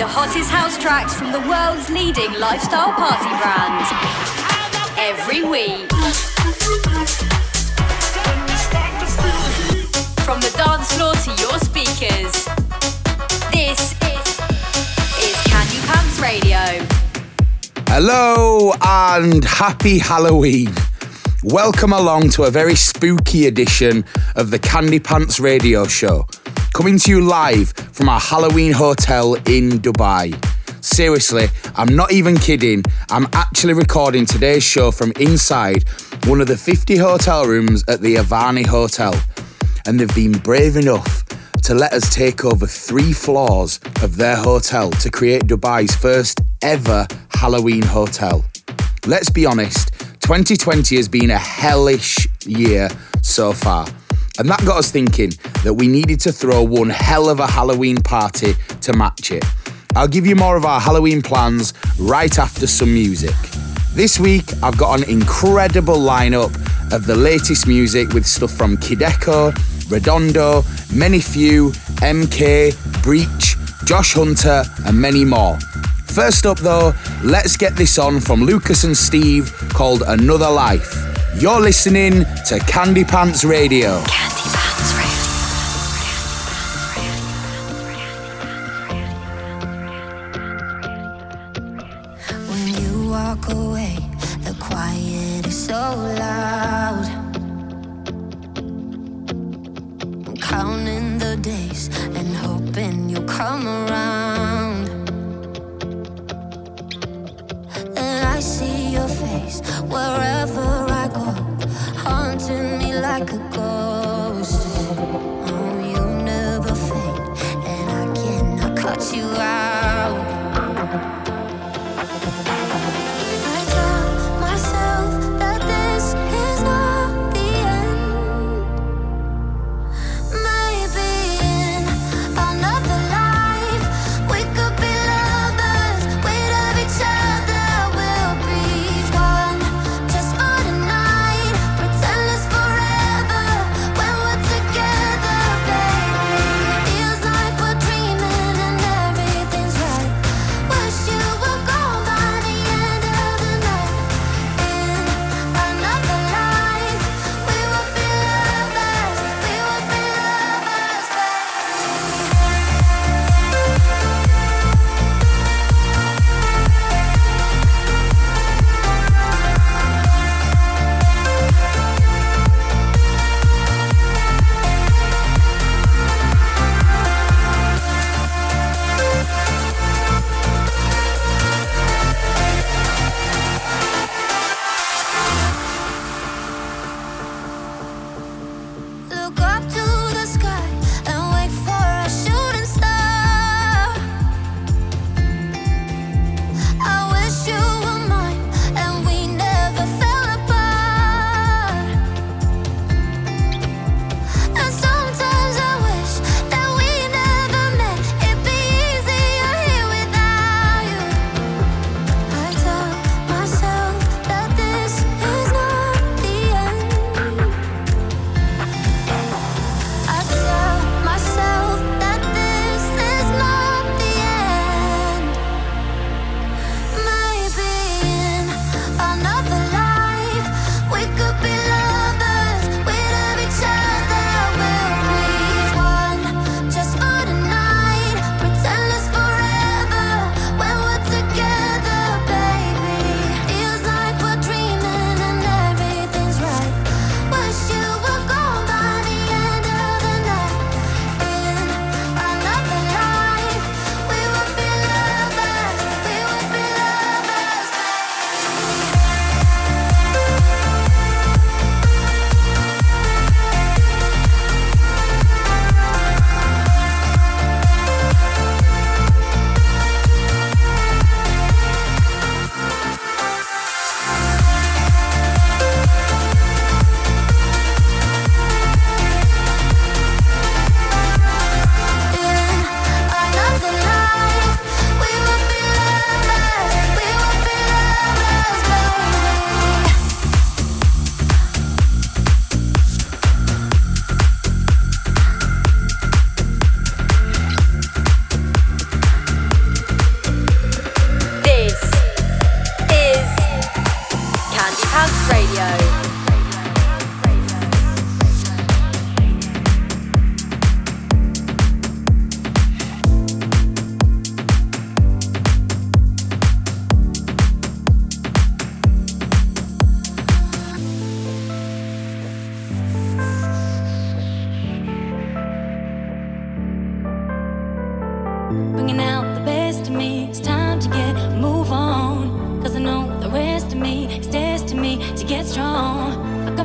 the hottest house tracks from the world's leading lifestyle party brand. Every week. From the dance floor to your speakers. This is, Candy Pants Radio. Hello and happy Halloween. Welcome along to a very spooky edition of the Candy Pants Radio Show, coming to you live from our Halloween hotel in Dubai. Seriously, I'm not even kidding. I'm actually recording today's show from inside one of the 50 hotel rooms at the Avani Hotel. And they've been brave enough to let us take over three floors of their hotel to create Dubai's first ever Halloween hotel. Let's be honest, 2020 has been a hellish year so far. And that got us thinking that we needed to throw one hell of a Halloween party to match it. I'll give you more of our Halloween plans right after some music. This week, I've got an incredible lineup of the latest music with stuff from Kideko, Redondo, Many Few, MK, Breach, Josh Hunter, and many more. First up, though, let's get this on from Lucas and Steve called Another Life. You're listening to Candy Pants Radio. Candy Pants Radio. When you walk away, the quiet is so loud. I'm counting the days and hoping you'll come around. I see your face. Wherever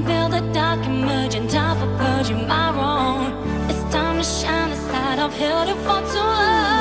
feel the dark emerging, time for purging my wrong. It's time to shine, the light I've held it for too long.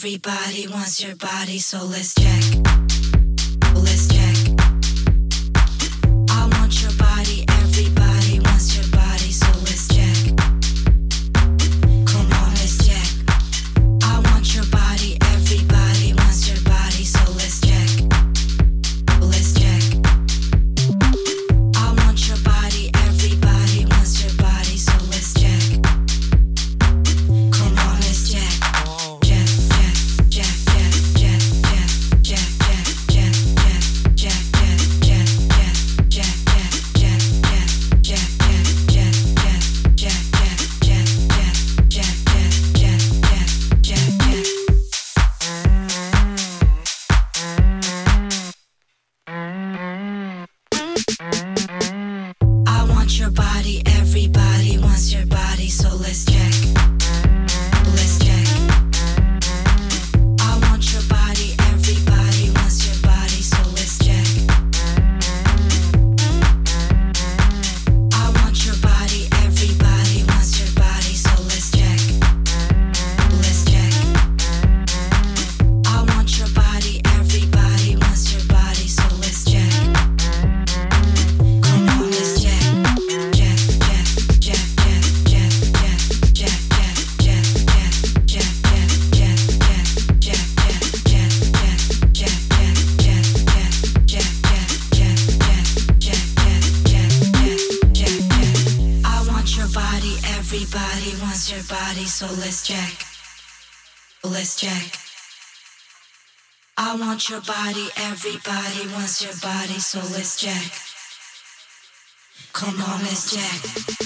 Everybody wants your body, so let's chat. your body, everybody wants your body, so let's jack. Come on, let's jack.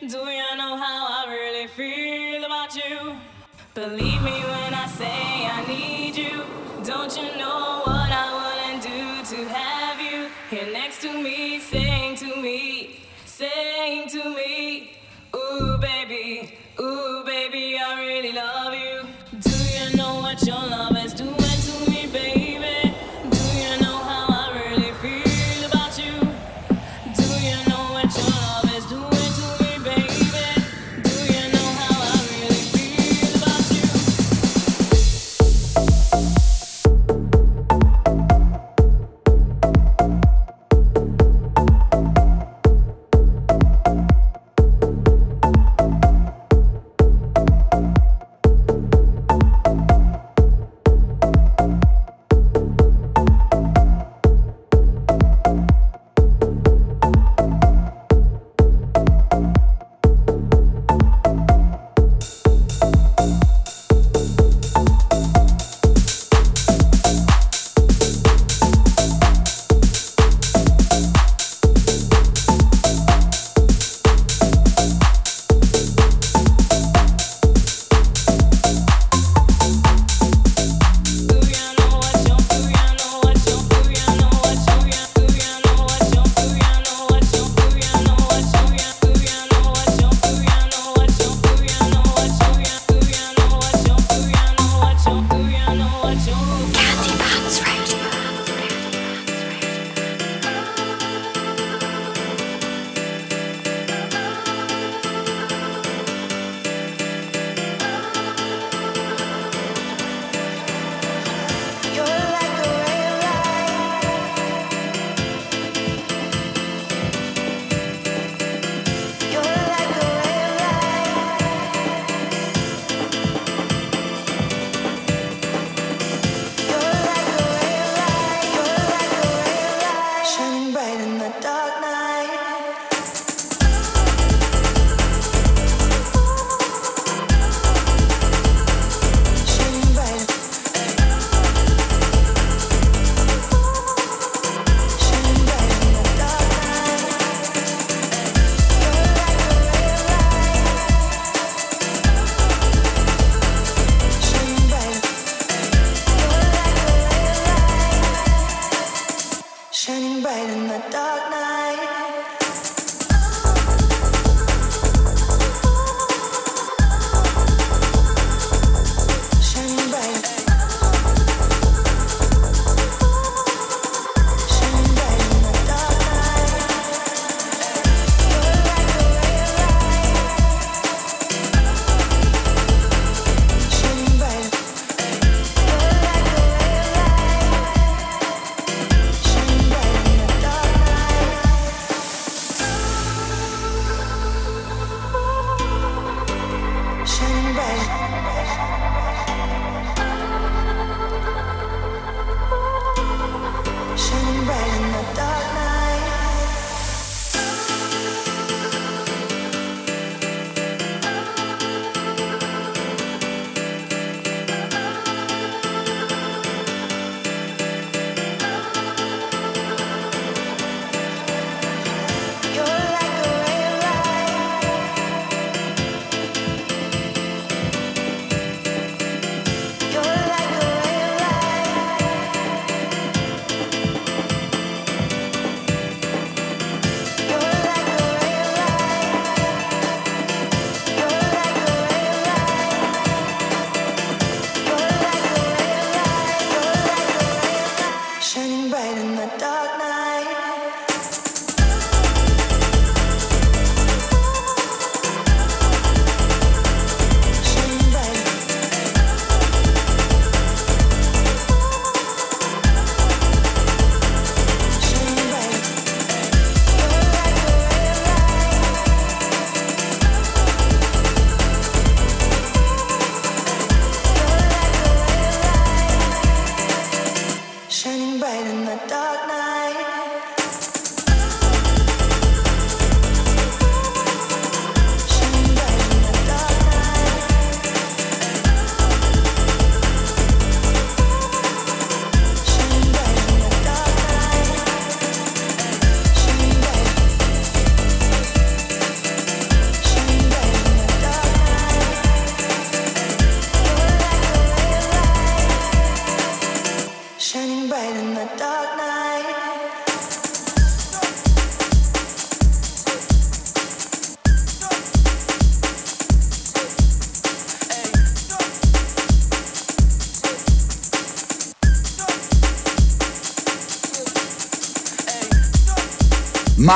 Do you know how I really feel about you? Believe me when I say I need you. Don't you know what I wouldn't do to have you here next to me saying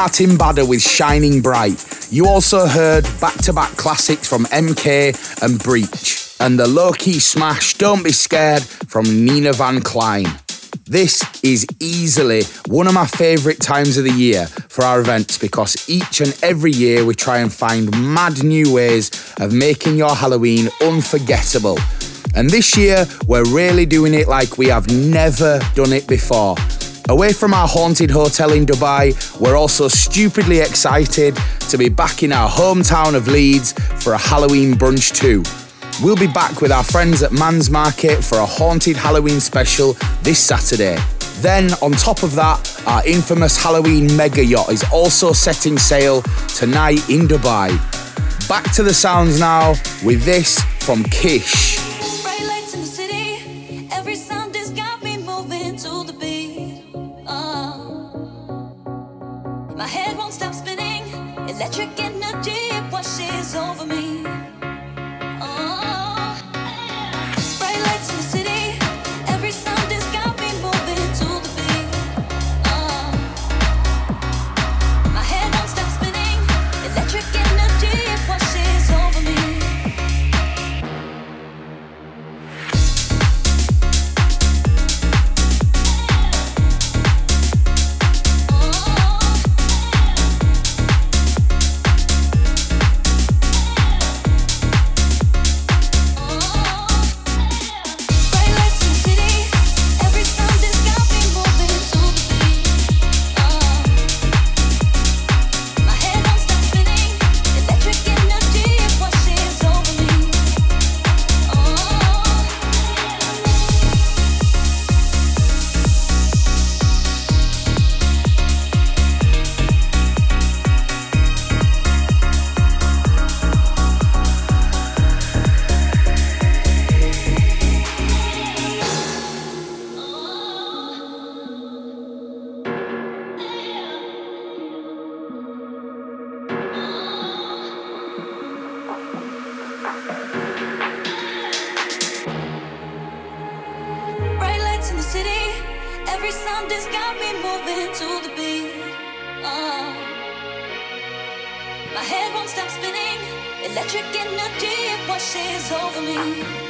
Martin Badder with Shining Bright. You also heard back to back classics from MK and Breach, and the low key smash Don't Be Scared from Nina Van Klein. This is easily one of my favourite times of the year for our events because each and every year we try and find mad new ways of making your Halloween unforgettable. And this year we're really doing it like we have never done it before. Away from our haunted hotel in Dubai, we're also stupidly excited to be back in our hometown of Leeds for a Halloween brunch too. We'll be back with our friends at Man's Market for a haunted Halloween special this Saturday. Then, on top of that, our infamous Halloween mega yacht is also setting sail tonight in Dubai. Back to the sounds now with this from Kish. Electric energy washes over me. Washes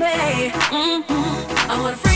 Mm-hmm. I wanna.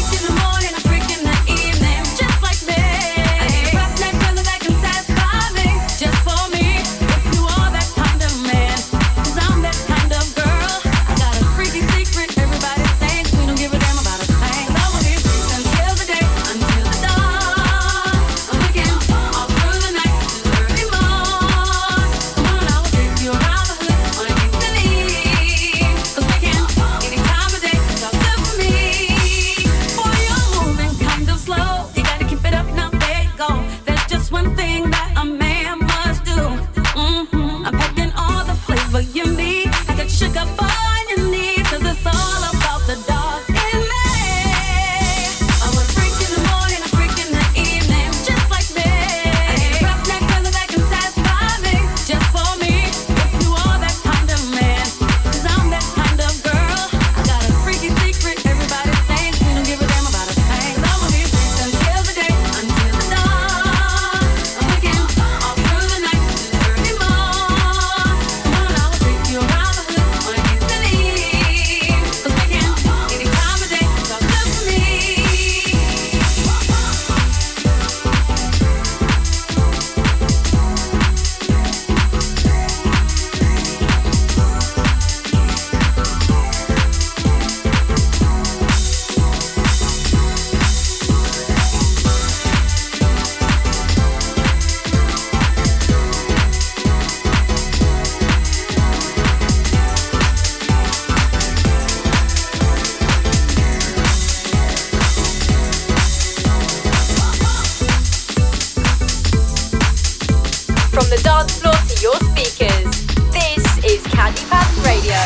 from the dance floor to your speakers. This is Candy Pants Radio.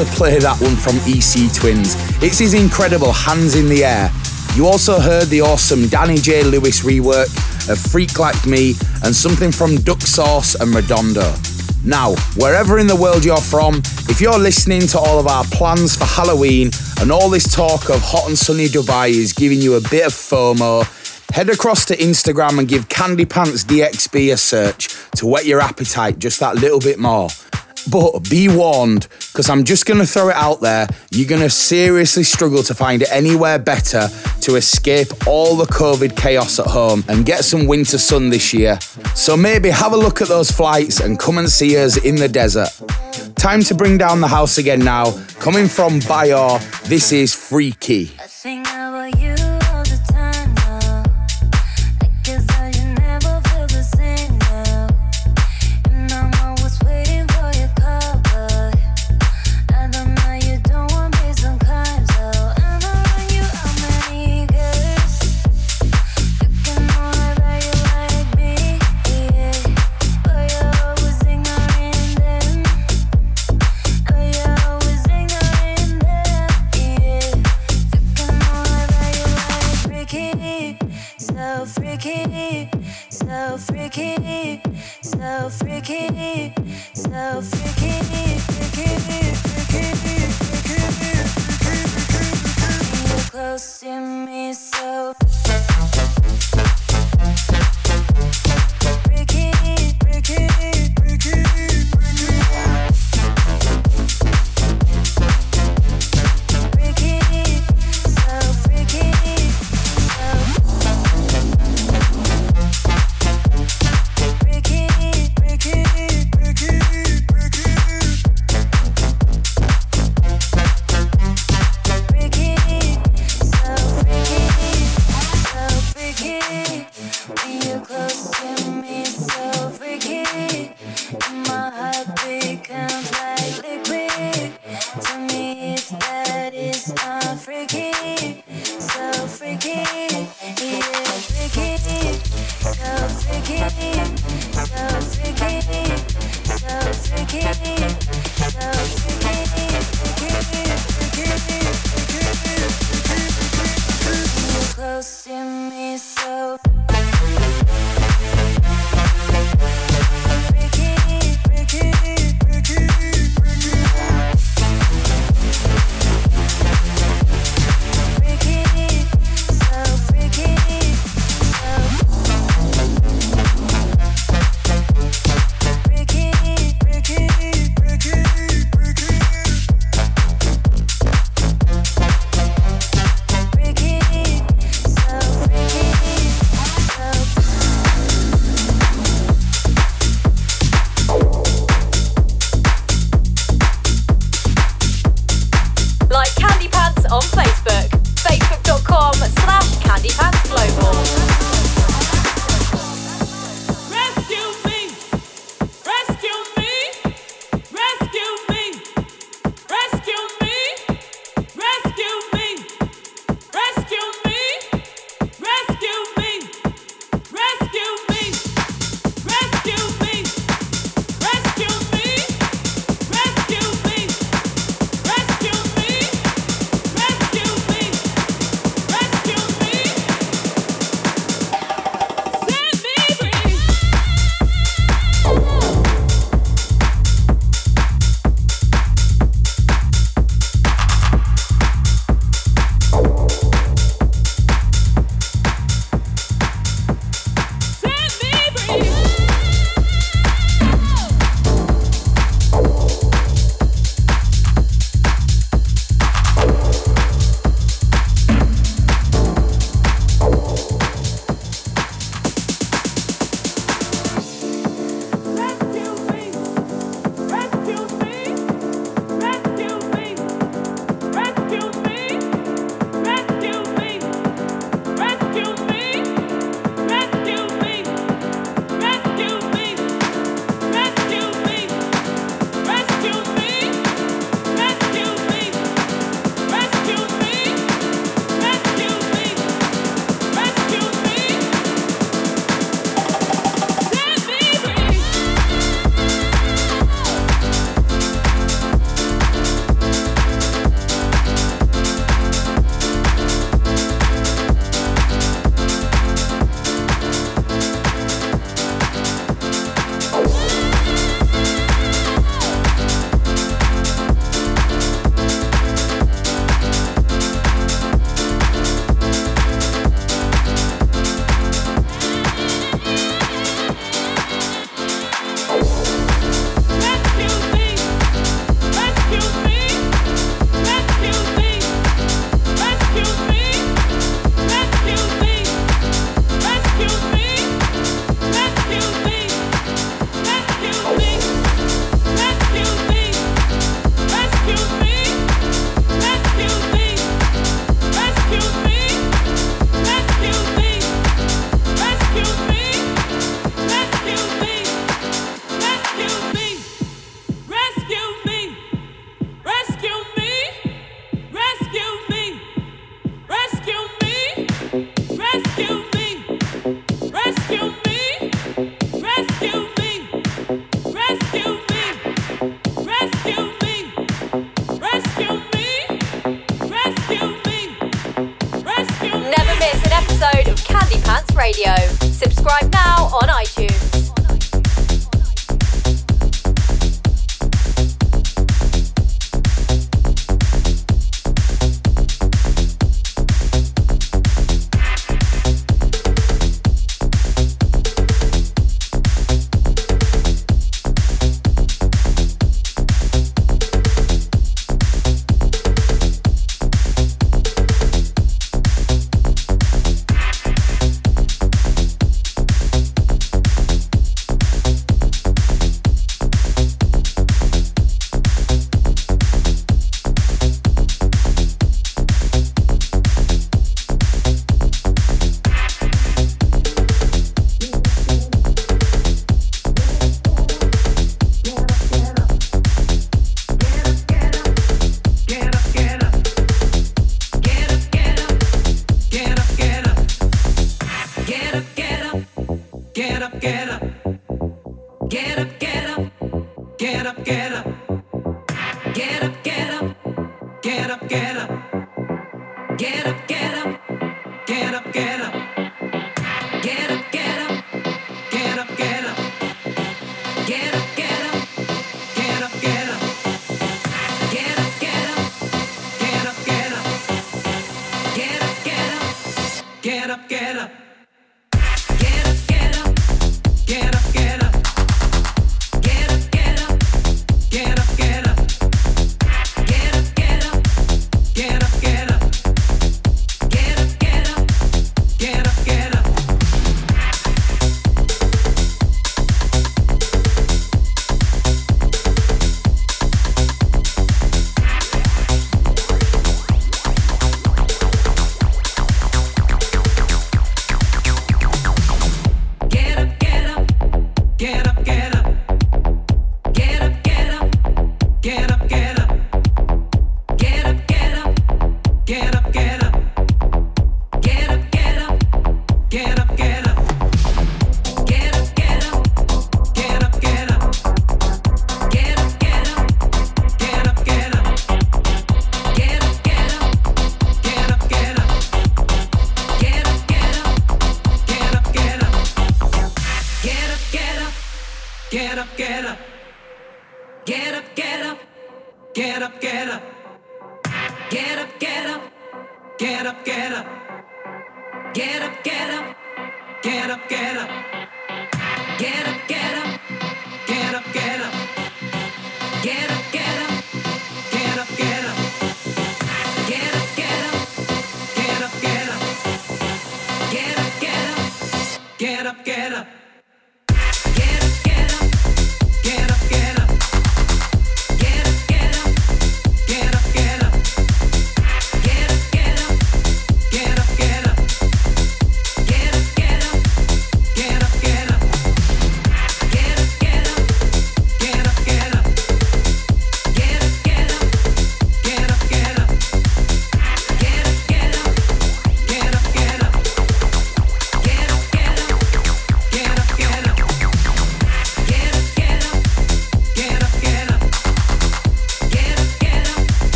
To play that one from EC Twins. It's his incredible Hands in the Air. You also heard the awesome Danny J. Lewis rework of Freak Like Me and something from Duck Sauce and Redondo. Now, wherever in the world you're from, if you're listening to all of our plans for Halloween and all this talk of hot and sunny Dubai is giving you a bit of FOMO, head across to Instagram and give Candy Pants DXB a search to whet your appetite just that little bit more. But be warned, because I'm just going to throw it out there, you're going to seriously struggle to find anywhere better to escape all the COVID chaos at home and get some winter sun this year. So maybe have a look at those flights and come and see us in the desert. Time to bring down the house again now. Coming from Bayor, this is Freaky. So freaky, so freaky, freaky, freaky, freaky, freaky. You're close to me, so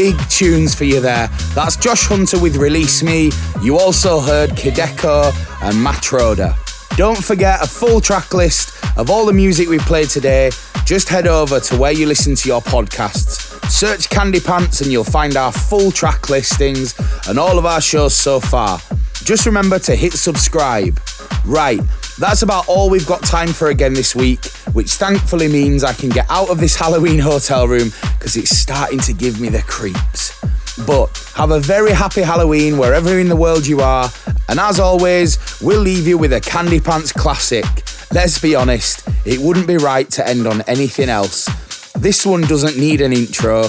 big tunes for you there. That's Josh Hunter with Release Me. You also heard Kideko and Matroda. Don't forget a full track list of all the music we played today. Just head over to where you listen to your podcasts. Search Candy Pants and you'll find our full track listings and all of our shows so far. Just remember to hit subscribe. Right, that's about all we've got time for again this week which thankfully means I can get out of this Halloween hotel room because it's starting to give me the creeps. But have a very happy Halloween wherever in the world you are. And as always, we'll leave you with a Candy Pants classic. Let's be honest, it wouldn't be right to end on anything else. This one doesn't need an intro.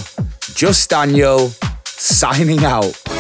Just Daniel signing out.